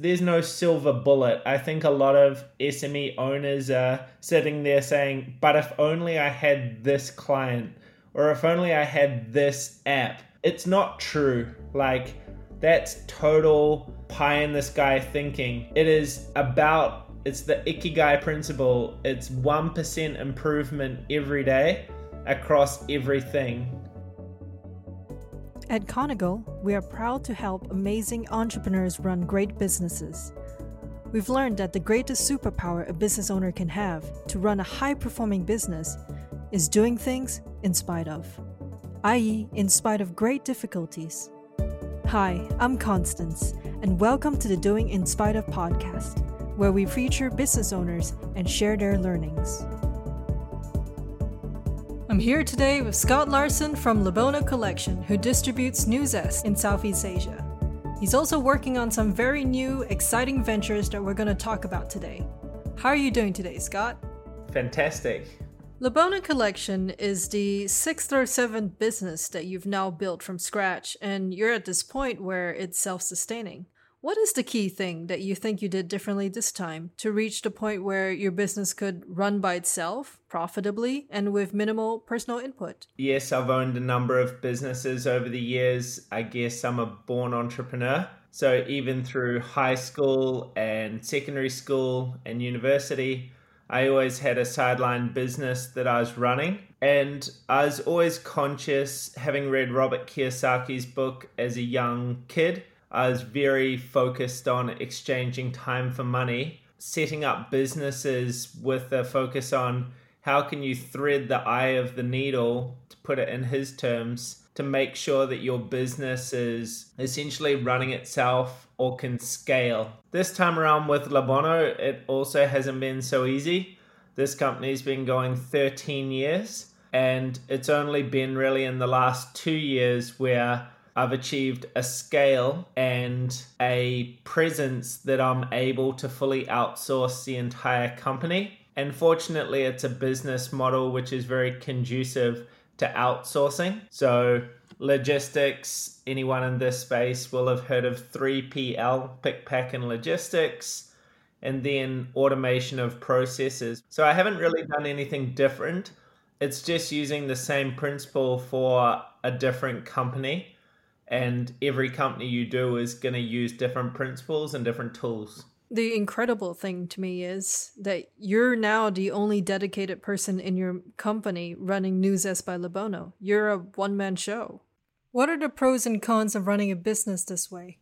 there's no silver bullet. I think a lot of SME owners are sitting there saying, but if only I had this client, or if only I had this app. It's not true. Like, that's total pie in the sky thinking. It is about, it's the Ikigai principle. It's 1% improvement every day across everything. At Conegal, we are proud to help amazing entrepreneurs run great businesses. We've learned that the greatest superpower a business owner can have to run a high performing business is doing things in spite of, i.e., in spite of great difficulties. Hi, I'm Constance, and welcome to the Doing in Spite of podcast, where we feature business owners and share their learnings. I'm here today with Scott Larson from Lebono Collection, who distributes Nuzest in Southeast Asia. He's also working on some very new, exciting ventures that we're going to talk about today. How are you doing today, Scott? Fantastic. Lebono Collection is the sixth or seventh business that you've now built from scratch, and you're at this point where it's self sustaining. What is the key thing that you think you did differently this time to reach the point where your business could run by itself profitably and with minimal personal input? Yes, I've owned a number of businesses over the years. I guess I'm a born entrepreneur. So even through high school and secondary school and university, I always had a sideline business that I was running. And I was always conscious, having read Robert Kiyosaki's book as a young kid, I was very focused on exchanging time for money, setting up businesses with a focus on how can you thread the eye of the needle, to put it in his terms, to make sure that your business is essentially running itself or can scale. This time around with Lebono, it also hasn't been so easy. This company's been going 13 years, and it's only been really in the last two years where I've achieved a scale and a presence that I'm able to fully outsource the entire company. And fortunately, it's a business model which is very conducive to outsourcing. So, logistics, anyone in this space will have heard of 3PL, pick, pack, and logistics, and then automation of processes. So, I haven't really done anything different. It's just using the same principle for a different company and every company you do is going to use different principles and different tools. The incredible thing to me is that you're now the only dedicated person in your company running Nuzest by Lebono. You're a one man show. What are the pros and cons of running a business this way?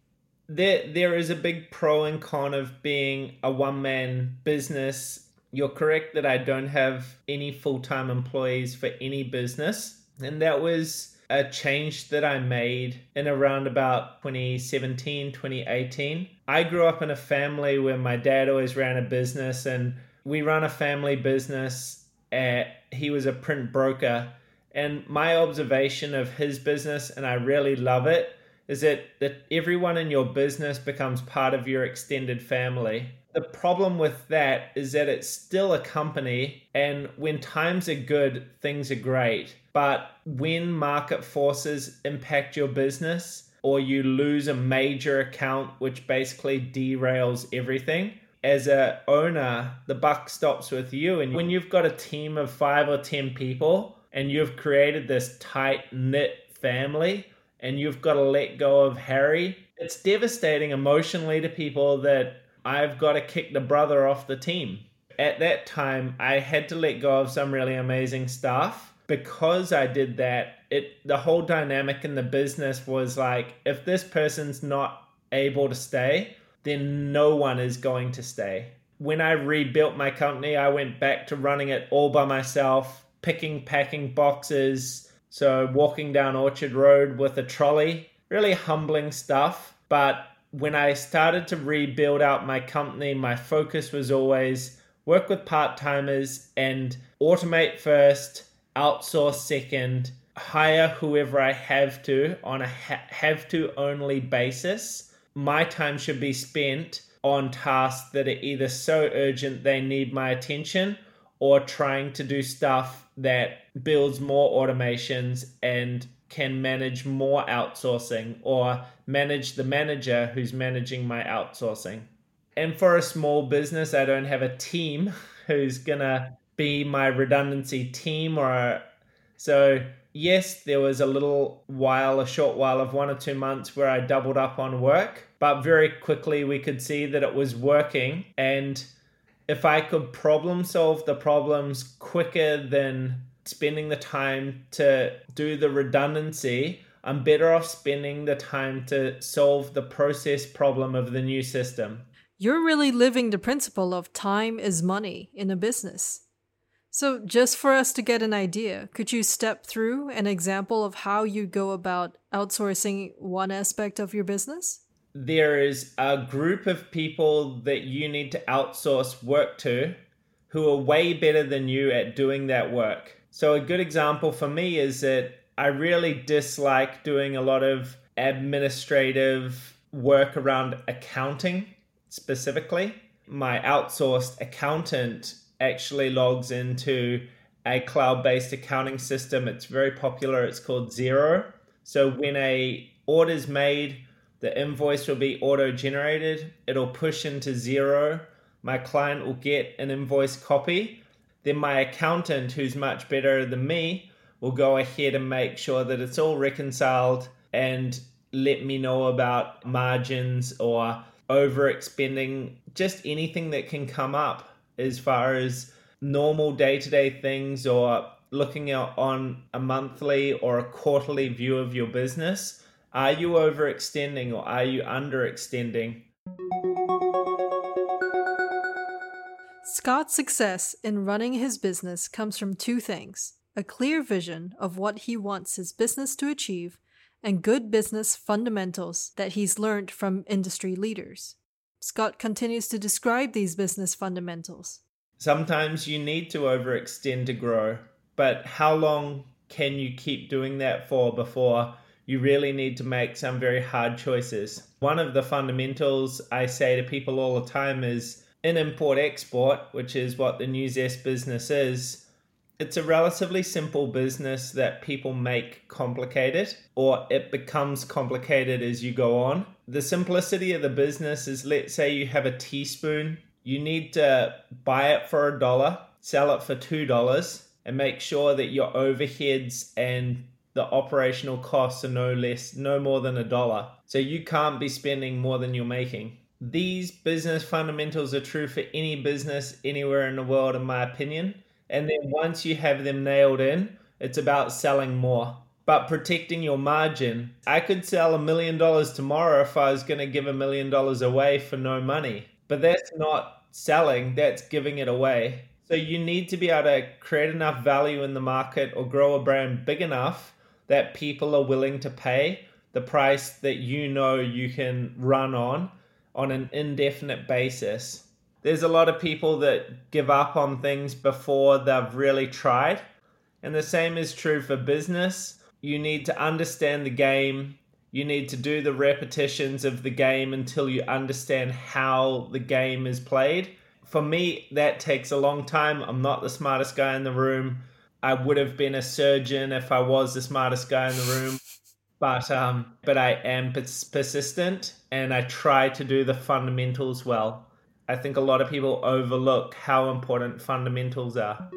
There, there is a big pro and con of being a one man business. You're correct that I don't have any full time employees for any business. And that was a change that I made in around about 2017, 2018. I grew up in a family where my dad always ran a business and we run a family business. At, he was a print broker. And my observation of his business, and I really love it, is that, that everyone in your business becomes part of your extended family. The problem with that is that it's still a company, and when times are good, things are great. But when market forces impact your business, or you lose a major account, which basically derails everything, as a owner, the buck stops with you. And when you've got a team of five or 10 people and you've created this tight knit family and you've got to let go of Harry, it's devastating emotionally to people that I've got to kick the brother off the team. At that time, I had to let go of some really amazing stuff. Because I did that, it the whole dynamic in the business was like if this person's not able to stay, then no one is going to stay. When I rebuilt my company, I went back to running it all by myself, picking, packing boxes, so walking down Orchard Road with a trolley, really humbling stuff, but when I started to rebuild out my company, my focus was always work with part timers and automate first, outsource second, hire whoever I have to on a ha- have to only basis. My time should be spent on tasks that are either so urgent they need my attention or trying to do stuff that builds more automations and can manage more outsourcing or manage the manager who's managing my outsourcing. And for a small business, I don't have a team who's going to be my redundancy team or so yes, there was a little while, a short while of one or two months where I doubled up on work, but very quickly we could see that it was working. And if I could problem solve the problems quicker than spending the time to do the redundancy, I'm better off spending the time to solve the process problem of the new system. You're really living the principle of time is money in a business. So, just for us to get an idea, could you step through an example of how you go about outsourcing one aspect of your business? There is a group of people that you need to outsource work to who are way better than you at doing that work. So, a good example for me is that I really dislike doing a lot of administrative work around accounting specifically. My outsourced accountant actually logs into a cloud based accounting system. It's very popular. It's called Xero. So when a order is made, the invoice will be auto generated. It'll push into Xero. My client will get an invoice copy. Then my accountant, who's much better than me, will go ahead and make sure that it's all reconciled and let me know about margins or over expending, just anything that can come up as far as normal day to day things or looking out on a monthly or a quarterly view of your business. Are you overextending or are you underextending? Scott's success in running his business comes from two things a clear vision of what he wants his business to achieve, and good business fundamentals that he's learned from industry leaders. Scott continues to describe these business fundamentals. Sometimes you need to overextend to grow, but how long can you keep doing that for before you really need to make some very hard choices? One of the fundamentals I say to people all the time is in import export, which is what the Nuzest business is, it's a relatively simple business that people make complicated or it becomes complicated as you go on. The simplicity of the business is let's say you have a teaspoon, you need to buy it for a dollar, sell it for two dollars, and make sure that your overheads and the operational costs are no less, no more than a dollar. So you can't be spending more than you're making. These business fundamentals are true for any business anywhere in the world, in my opinion. And then once you have them nailed in, it's about selling more, but protecting your margin. I could sell a million dollars tomorrow if I was going to give a million dollars away for no money, but that's not selling, that's giving it away. So you need to be able to create enough value in the market or grow a brand big enough that people are willing to pay the price that you know you can run on on an indefinite basis there's a lot of people that give up on things before they've really tried. And the same is true for business. You need to understand the game. You need to do the repetitions of the game until you understand how the game is played. For me, that takes a long time. I'm not the smartest guy in the room. I would have been a surgeon if I was the smartest guy in the room. But um, but I am persistent and I try to do the fundamentals well. I think a lot of people overlook how important fundamentals are.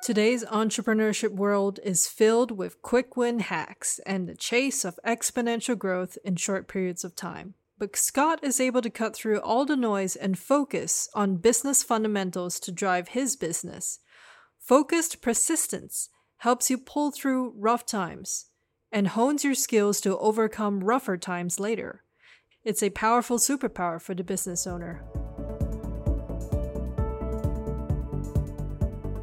Today's entrepreneurship world is filled with quick win hacks and the chase of exponential growth in short periods of time. But Scott is able to cut through all the noise and focus on business fundamentals to drive his business. Focused persistence helps you pull through rough times and hones your skills to overcome rougher times later. It's a powerful superpower for the business owner.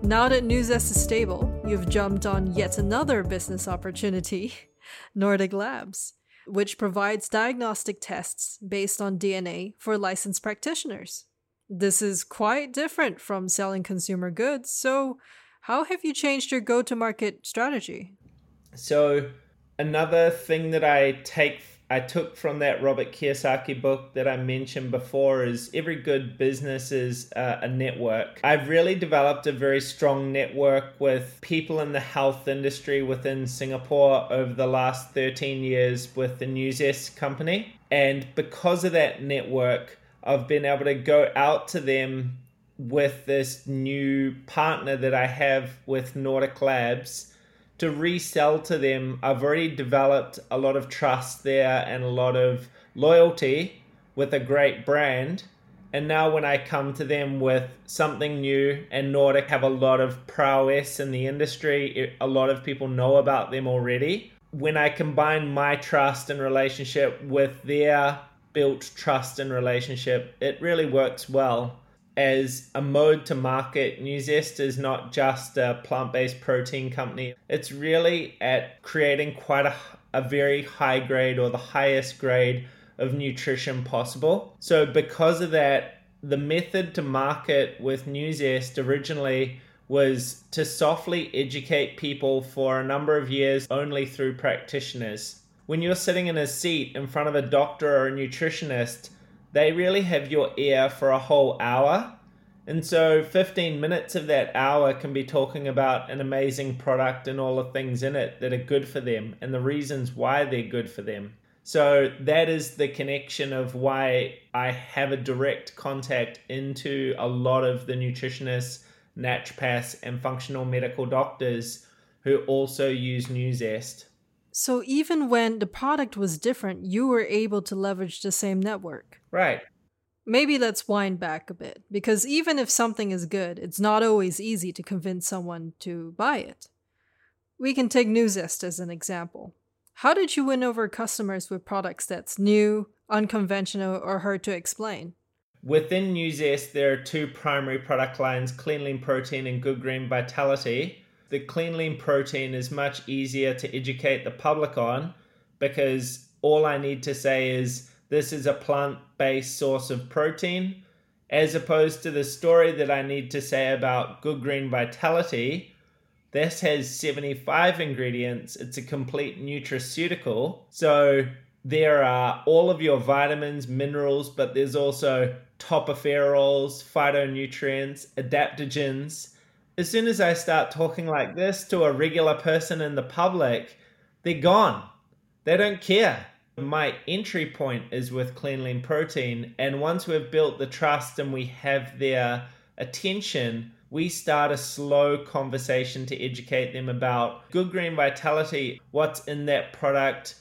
Now that Nuzest is stable, you've jumped on yet another business opportunity Nordic Labs, which provides diagnostic tests based on DNA for licensed practitioners. This is quite different from selling consumer goods, so how have you changed your go to market strategy? So, another thing that I take I took from that Robert Kiyosaki book that I mentioned before is every good business is uh, a network. I've really developed a very strong network with people in the health industry within Singapore over the last 13 years with the Nuzest company. And because of that network, I've been able to go out to them with this new partner that I have with Nordic Labs to resell to them. I've already developed a lot of trust there and a lot of loyalty with a great brand. And now when I come to them with something new and Nordic have a lot of prowess in the industry, a lot of people know about them already. When I combine my trust and relationship with their built trust and relationship, it really works well as a mode to market, Nuzest is not just a plant based protein company. It's really at creating quite a, a very high grade or the highest grade of nutrition possible. So, because of that, the method to market with Nuzest originally was to softly educate people for a number of years only through practitioners. When you're sitting in a seat in front of a doctor or a nutritionist, they really have your ear for a whole hour. And so 15 minutes of that hour can be talking about an amazing product and all the things in it that are good for them and the reasons why they're good for them. So that is the connection of why I have a direct contact into a lot of the nutritionists, naturopaths, and functional medical doctors who also use Nuzest. So even when the product was different, you were able to leverage the same network. Right. Maybe let's wind back a bit, because even if something is good, it's not always easy to convince someone to buy it. We can take Nuzest as an example. How did you win over customers with products that's new, unconventional, or hard to explain? Within Nuzest, there are two primary product lines Clean Lean Protein and Good Green Vitality the clean lean protein is much easier to educate the public on because all I need to say is this is a plant based source of protein, as opposed to the story that I need to say about Good Green Vitality. This has 75 ingredients, it's a complete nutraceutical. So there are all of your vitamins, minerals, but there's also tocopherols, phytonutrients, adaptogens as soon as I start talking like this to a regular person in the public, they're gone. They don't care. My entry point is with Clean Lean Protein, and once we've built the trust and we have their attention, we start a slow conversation to educate them about Good Green Vitality, what's in that product,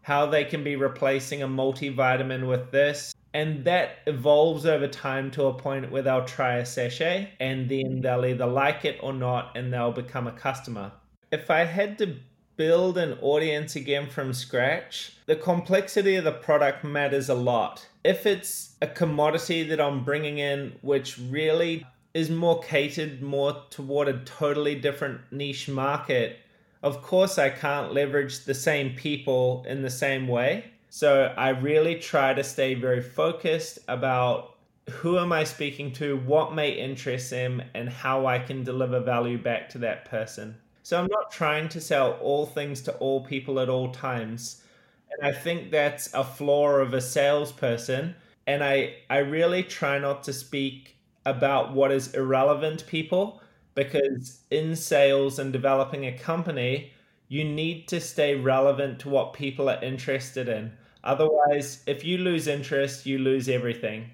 how they can be replacing a multivitamin with this, and that evolves over time to a point where they'll try a sachet and then they'll either like it or not and they'll become a customer. If I had to build an audience again from scratch, the complexity of the product matters a lot. If it's a commodity that I'm bringing in, which really is more catered more toward a totally different niche market, of course I can't leverage the same people in the same way. So I really try to stay very focused about who am I speaking to, what may interest them, and how I can deliver value back to that person. So I'm not trying to sell all things to all people at all times. And I think that's a flaw of a salesperson. And I, I really try not to speak about what is irrelevant people because in sales and developing a company, you need to stay relevant to what people are interested in. Otherwise, if you lose interest, you lose everything.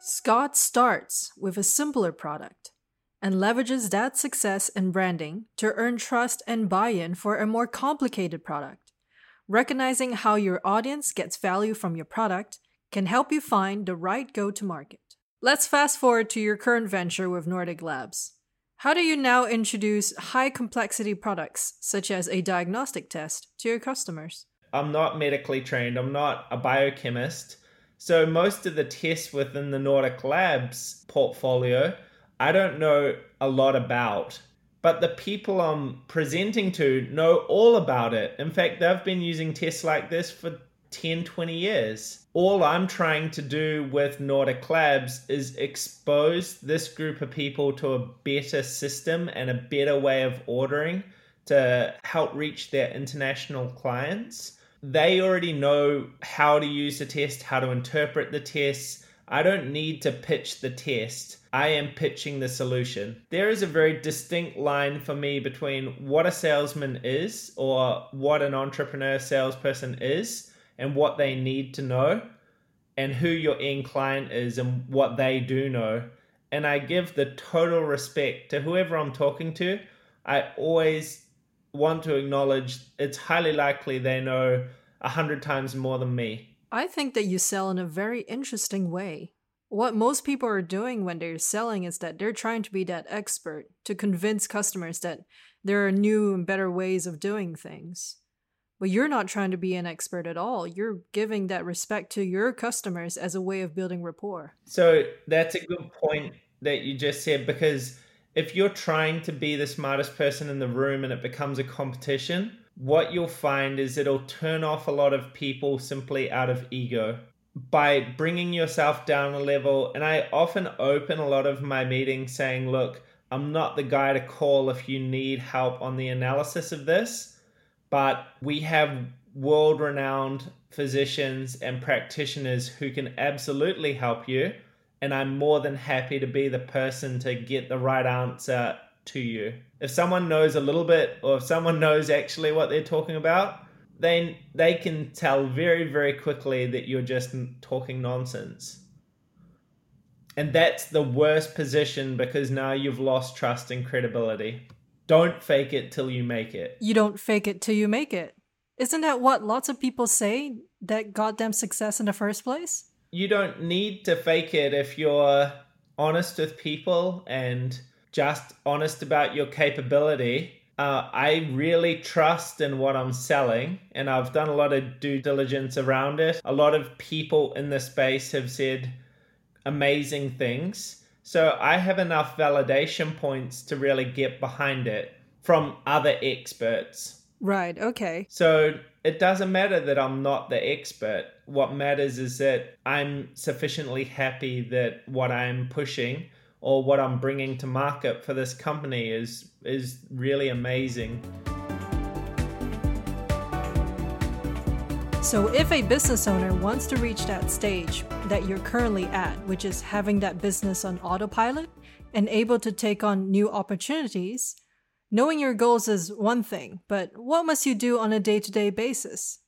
Scott starts with a simpler product and leverages that success and branding to earn trust and buy in for a more complicated product. Recognizing how your audience gets value from your product can help you find the right go to market. Let's fast forward to your current venture with Nordic Labs. How do you now introduce high complexity products, such as a diagnostic test, to your customers? I'm not medically trained, I'm not a biochemist. So, most of the tests within the Nordic Labs portfolio, I don't know a lot about. But the people I'm presenting to know all about it. In fact, they've been using tests like this for 10, 20 years. All I'm trying to do with Nordic Labs is expose this group of people to a better system and a better way of ordering to help reach their international clients. They already know how to use the test, how to interpret the tests. I don't need to pitch the test. I am pitching the solution. There is a very distinct line for me between what a salesman is or what an entrepreneur salesperson is and what they need to know and who your end client is and what they do know. And I give the total respect to whoever I'm talking to. I always want to acknowledge it's highly likely they know a hundred times more than me. I think that you sell in a very interesting way. What most people are doing when they're selling is that they're trying to be that expert to convince customers that there are new and better ways of doing things. But you're not trying to be an expert at all. You're giving that respect to your customers as a way of building rapport. So that's a good point that you just said because if you're trying to be the smartest person in the room and it becomes a competition, what you'll find is it'll turn off a lot of people simply out of ego by bringing yourself down a level. And I often open a lot of my meetings saying, Look, I'm not the guy to call if you need help on the analysis of this but we have world renowned physicians and practitioners who can absolutely help you. And I'm more than happy to be the person to get the right answer to you. If someone knows a little bit, or if someone knows actually what they're talking about, then they can tell very, very quickly that you're just talking nonsense. And that's the worst position because now you've lost trust and credibility. Don't fake it till you make it. You don't fake it till you make it. Isn't that what lots of people say that got them success in the first place? You don't need to fake it if you're honest with people and just honest about your capability. Uh, I really trust in what I'm selling, and I've done a lot of due diligence around it. A lot of people in the space have said amazing things. So I have enough validation points to really get behind it from other experts. Right, okay. So it doesn't matter that I'm not the expert. What matters is that I'm sufficiently happy that what I'm pushing or what I'm bringing to market for this company is is really amazing. So, if a business owner wants to reach that stage that you're currently at, which is having that business on autopilot and able to take on new opportunities, knowing your goals is one thing, but what must you do on a day to day basis?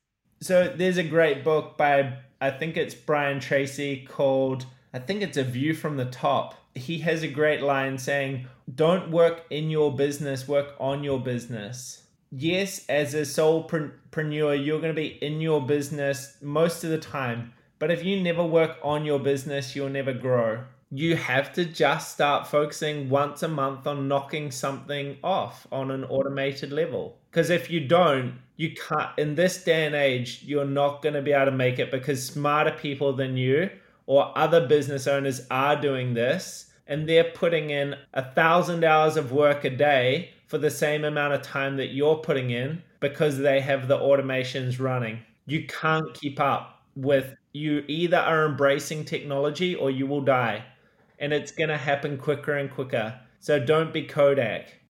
So, there's a great book by, I think it's Brian Tracy called, I think it's A View from the Top. He has a great line saying, Don't work in your business, work on your business yes, as a solopreneur, you're going to be in your business most of the time. But if you never work on your business, you'll never grow. You have to just start focusing once a month on knocking something off on an automated level. Because if you don't, you can't, in this day and age, you're not going to be able to make it because smarter people than you or other business owners are doing this and they're putting in a thousand hours of work a day for the same amount of time that you're putting in because they have the automations running. You can't keep up with you either are embracing technology or you will die. And it's going to happen quicker and quicker. So don't be Kodak.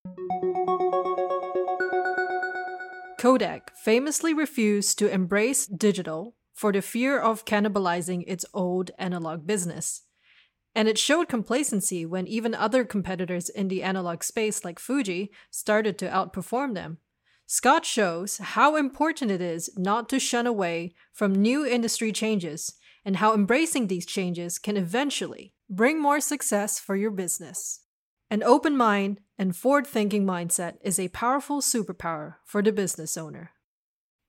Kodak famously refused to embrace digital for the fear of cannibalizing its old analog business. And it showed complacency when even other competitors in the analog space, like Fuji, started to outperform them. Scott shows how important it is not to shun away from new industry changes and how embracing these changes can eventually bring more success for your business. An open mind and forward thinking mindset is a powerful superpower for the business owner.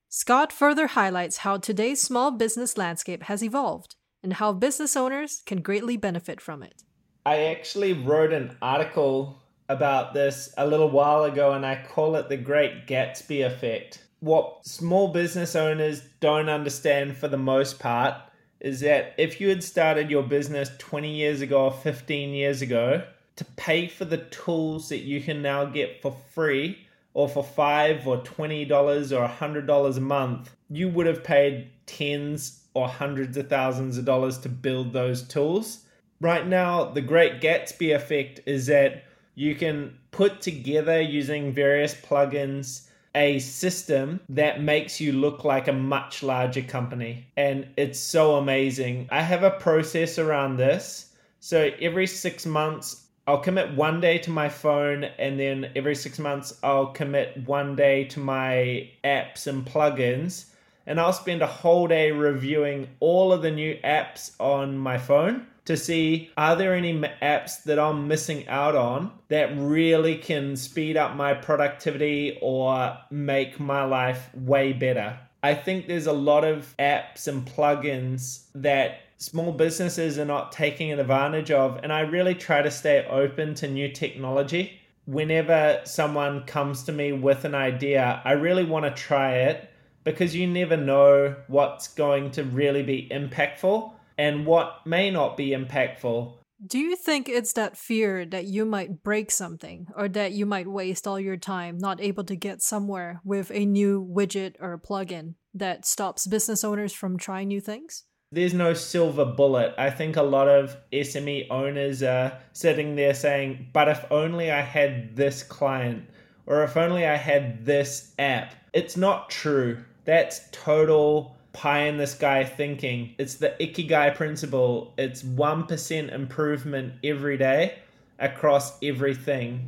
Scott further highlights how today's small business landscape has evolved and how business owners can greatly benefit from it. I actually wrote an article about this a little while ago and I call it the Great Gatsby Effect. What small business owners don't understand for the most part is that if you had started your business 20 years ago or 15 years ago, to pay for the tools that you can now get for free or for five or twenty dollars or a hundred dollars a month, you would have paid tens or hundreds of thousands of dollars to build those tools. Right now, the great Gatsby effect is that you can put together using various plugins a system that makes you look like a much larger company. And it's so amazing. I have a process around this. So every six months, I'll commit one day to my phone, and then every six months, I'll commit one day to my apps and plugins. And I'll spend a whole day reviewing all of the new apps on my phone to see are there any apps that I'm missing out on that really can speed up my productivity or make my life way better. I think there's a lot of apps and plugins that small businesses are not taking advantage of, and I really try to stay open to new technology. Whenever someone comes to me with an idea, I really want to try it because you never know what's going to really be impactful and what may not be impactful. Do you think it's that fear that you might break something or that you might waste all your time not able to get somewhere with a new widget or a plugin that stops business owners from trying new things? There's no silver bullet. I think a lot of SME owners are sitting there saying, but if only I had this client or if only I had this app. It's not true. That's total pie in the sky thinking. It's the Ikigai principle. It's 1% improvement every day across everything.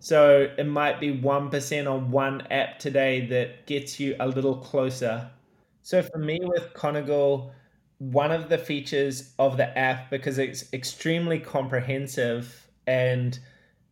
So it might be 1% on one app today that gets you a little closer. So for me with Conegal, one of the features of the app, because it's extremely comprehensive and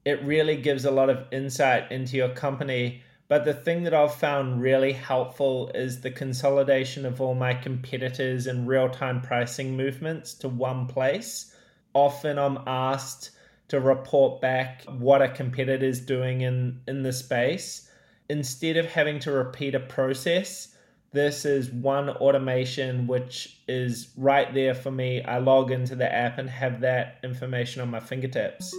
it really gives a lot of insight into your company, but the thing that I've found really helpful is the consolidation of all my competitors and real time pricing movements to one place. Often I'm asked to report back what a competitor is doing in, in the space. Instead of having to repeat a process, this is one automation which is right there for me. I log into the app and have that information on my fingertips.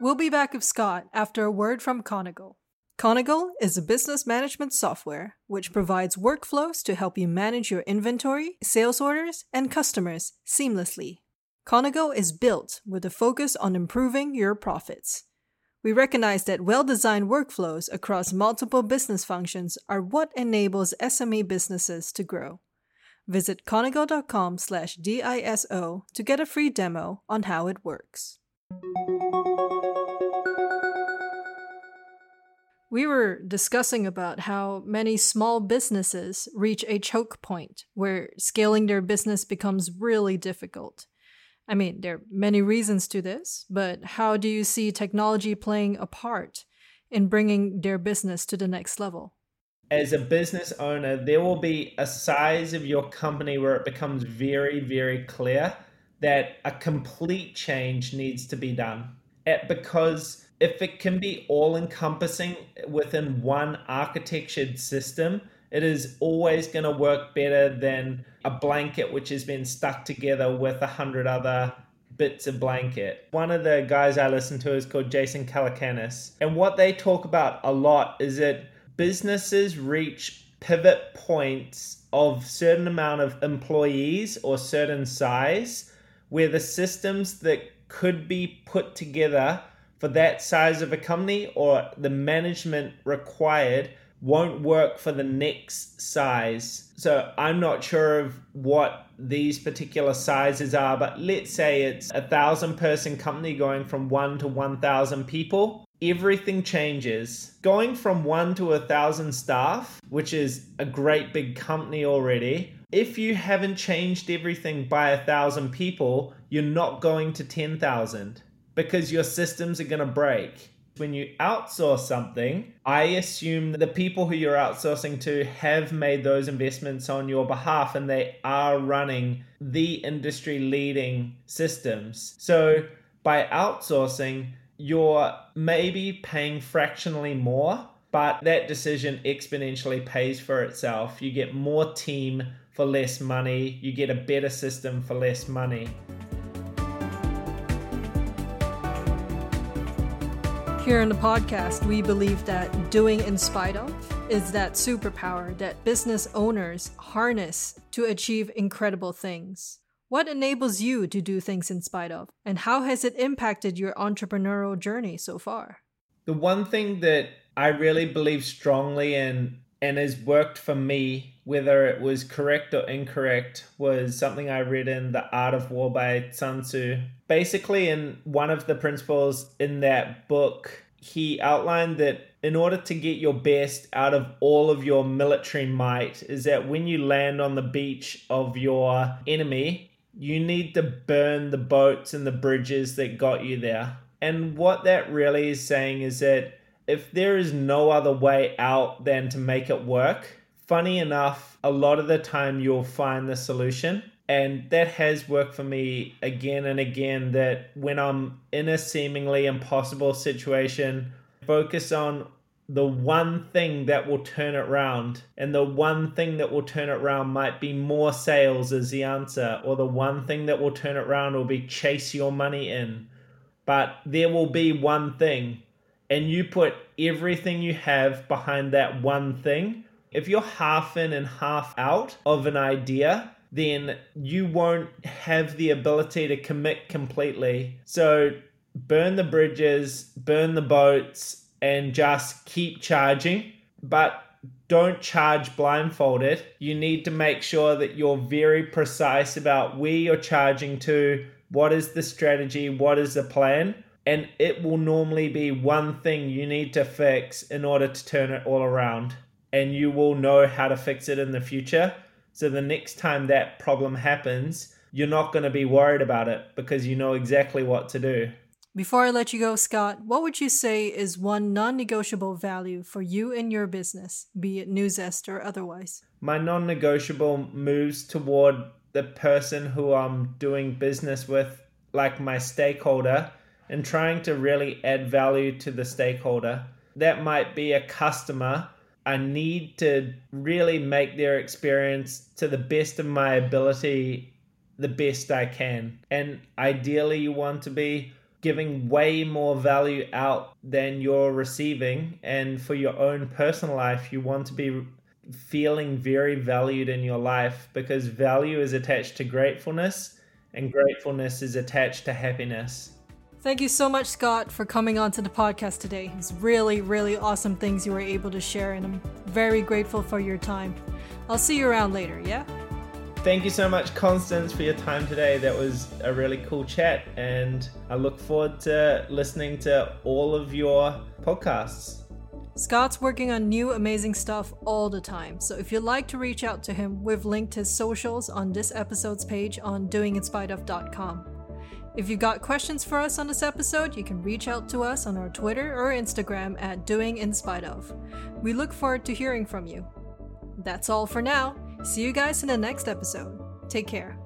We'll be back with Scott after a word from Conegal. Conegal is a business management software which provides workflows to help you manage your inventory, sales orders, and customers seamlessly. Conegal is built with a focus on improving your profits. We recognize that well designed workflows across multiple business functions are what enables SME businesses to grow. Visit conegal.com slash DISO to get a free demo on how it works. We were discussing about how many small businesses reach a choke point where scaling their business becomes really difficult. I mean, there are many reasons to this, but how do you see technology playing a part in bringing their business to the next level? As a business owner, there will be a size of your company where it becomes very, very clear that a complete change needs to be done. Eh, because if it can be all encompassing within one architectured system, it is always going to work better than a blanket which has been stuck together with a hundred other bits of blanket. One of the guys I listen to is called Jason Calacanis. And what they talk about a lot is that businesses reach pivot points of certain amount of employees or certain size where the systems that could be put together for that size of a company or the management required won't work for the next size. So I'm not sure of what these particular sizes are, but let's say it's a thousand person company going from one to 1,000 people. Everything changes. Going from one to a thousand staff, which is a great big company already, if you haven't changed everything by a thousand people, you're not going to 10,000 because your systems are going to break. When you outsource something, I assume the people who you're outsourcing to have made those investments on your behalf and they are running the industry leading systems. So by outsourcing, you're maybe paying fractionally more, but that decision exponentially pays for itself. You get more team for less money, you get a better system for less money. Here in the podcast, we believe that doing in spite of is that superpower that business owners harness to achieve incredible things. What enables you to do things in spite of? And how has it impacted your entrepreneurial journey so far? The one thing that I really believe strongly in and has worked for me, whether it was correct or incorrect, was something I read in The Art of War by Sun Tzu. Basically, in one of the principles in that book, he outlined that in order to get your best out of all of your military might, is that when you land on the beach of your enemy, you need to burn the boats and the bridges that got you there. And what that really is saying is that if there is no other way out than to make it work, funny enough, a lot of the time you'll find the solution. And that has worked for me again and again. That when I'm in a seemingly impossible situation, focus on the one thing that will turn it around. And the one thing that will turn it around might be more sales as the answer, or the one thing that will turn it around will be chase your money in but there will be one thing, and you put everything you have behind that one thing. If you're half in and half out of an idea, then you won't have the ability to commit completely. So burn the bridges, burn the boats, and just keep charging. But don't charge blindfolded. You need to make sure that you're very precise about where you're charging to, what is the strategy? What is the plan? And it will normally be one thing you need to fix in order to turn it all around. And you will know how to fix it in the future. So the next time that problem happens, you're not going to be worried about it because you know exactly what to do. Before I let you go, Scott, what would you say is one non negotiable value for you and your business, be it Nuzest or otherwise? My non negotiable moves toward the person who I'm doing business with, like my stakeholder, and trying to really add value to the stakeholder. That might be a customer. I need to really make their experience to the best of my ability, the best I can. And ideally, you want to be giving way more value out than you're receiving. And for your own personal life, you want to be feeling very valued in your life because value is attached to gratefulness and gratefulness is attached to happiness. Thank you so much, Scott, for coming on to the podcast today. It's really, really awesome things you were able to share, and I'm very grateful for your time. I'll see you around later, yeah? Thank you so much, Constance, for your time today. That was a really cool chat, and I look forward to listening to all of your podcasts. Scott's working on new amazing stuff all the time, so if you'd like to reach out to him, we've linked his socials on this episode's page on doinginspiteof.com. If you've got questions for us on this episode, you can reach out to us on our Twitter or Instagram at doinginspiteof. We look forward to hearing from you. That's all for now. See you guys in the next episode. Take care.